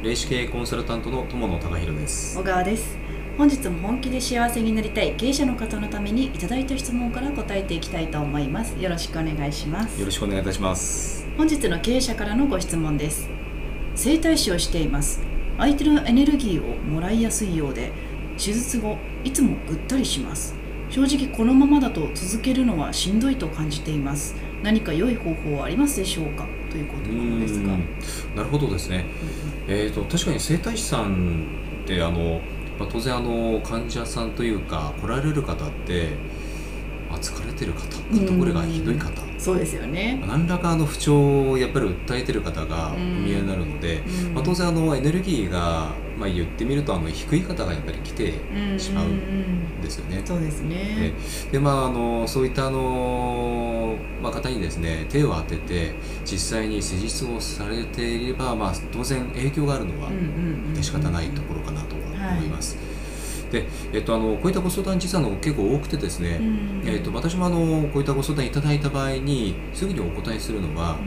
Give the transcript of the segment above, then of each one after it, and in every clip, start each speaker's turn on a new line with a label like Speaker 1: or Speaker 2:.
Speaker 1: 霊視系コンサルタントの友野隆弘です。
Speaker 2: 小川です。本日も本気で幸せになりたい経営者の方のためにいただいた質問から答えていきたいと思います。よろしくお願いします。
Speaker 1: よろしくお願いいたします。
Speaker 2: 本日の経営者からのご質問です。整体師をしています。相手のエネルギーをもらいやすいようで手術後いつもぐったりします。正直このままだと続けるのはしんどいと感じています。何か良い方法はありますでしょうか？ということなんです。が
Speaker 1: なるほどですね、うん、えーと、確かに整体師さんってあの、まあ、当然あの患者さんというか来られる方ってまあ、疲れてる方肩こりがひどい方、
Speaker 2: そうですよね。
Speaker 1: 何らかの不調をやっぱり訴えてる方がお見えになるので、まあ、当然あのエネルギーが、まあ、言ってみるとあの低い方がやっぱり来てしまうんですよね。
Speaker 2: そうですね。
Speaker 1: でまああのそういったあの、まあ、方にですね手を当てて実際に施術をされていれば、まあ、当然影響があるのは致し方ないところかなと思います。はいで、えっと、あのこういったご相談実はの結構多くてですね、えっと、私もあのこういったご相談いただいた場合にすぐにお答えするのは、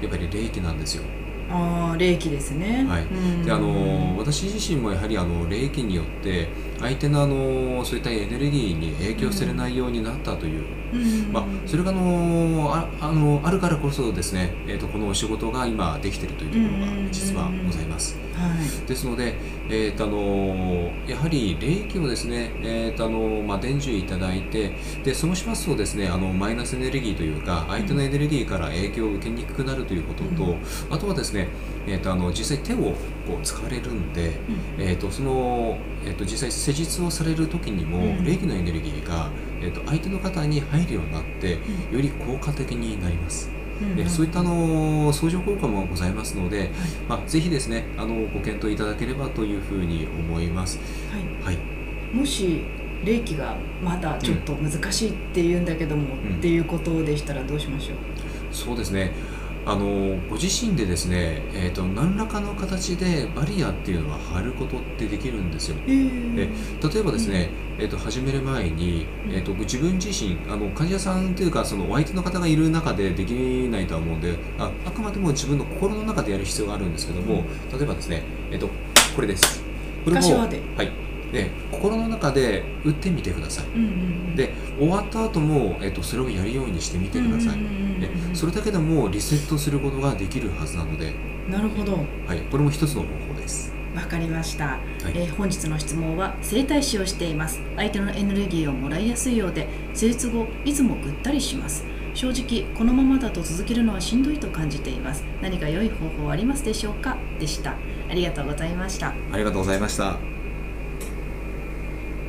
Speaker 1: やっぱり霊気なんですよ。
Speaker 2: あ霊気ですね、
Speaker 1: はい、であの私自身もやはりあの霊気によって相手のあのそういったエネルギーに影響されないようになったという、うん、まあ、それがあのああのあるからこそですね、えーと、このお仕事が今できているというところが実はございます。はい、ですので、えーと、あのやはり霊気をですね、えーとあのまあ、伝授いただいてでそうしますとですねあのマイナスエネルギーというか相手のエネルギーから影響を受けにくくなるということと、うん、あとはですね、えー、とあの実際手をこう使われるんで、うん、えー、とその、えー、と実際施術をされる時にも、うん、霊気のエネルギーが、えー、と相手の方に入るようになって、より効果的になります。うん。うん、そういったあの相乗効果もございますので、はい、まあ、ぜひですねあのご検討いただければというふうに思います。
Speaker 2: はい、はい、もし霊気がまだちょっと難しいっていうんだけども、うん、っていうことでしたらどうしましょう？
Speaker 1: そうですねあのご自身でですね、えーと、何らかの形でバリアっていうのは貼ることってできるんですよ。えー、で例えばですね、うん、えーと、始める前に、えーと、自分自身あの患者さんというかそのお相手の方がいる中でできないとは思うんでああくまでも自分の心の中でやる必要があるんですけども、例えばですね、えー、とこれです。
Speaker 2: これも
Speaker 1: はいで心の中で打ってみてください、うんうんうん、で終わった後も、えーと、それをやるようにしてみてください、でそれだけでもリセットすることができるはずなので。
Speaker 2: なるほど、
Speaker 1: はい、これも一つの方法です。
Speaker 2: わかりました、はい、えー、本日の質問は整体師をしています。相手のエネルギーをもらいやすいようで施術後いつもぐったりします。正直このままだと続けるのはしんどいと感じています。何か良い方法ありますでしょうか？でした。ありがとうございました。
Speaker 1: ありがとうございました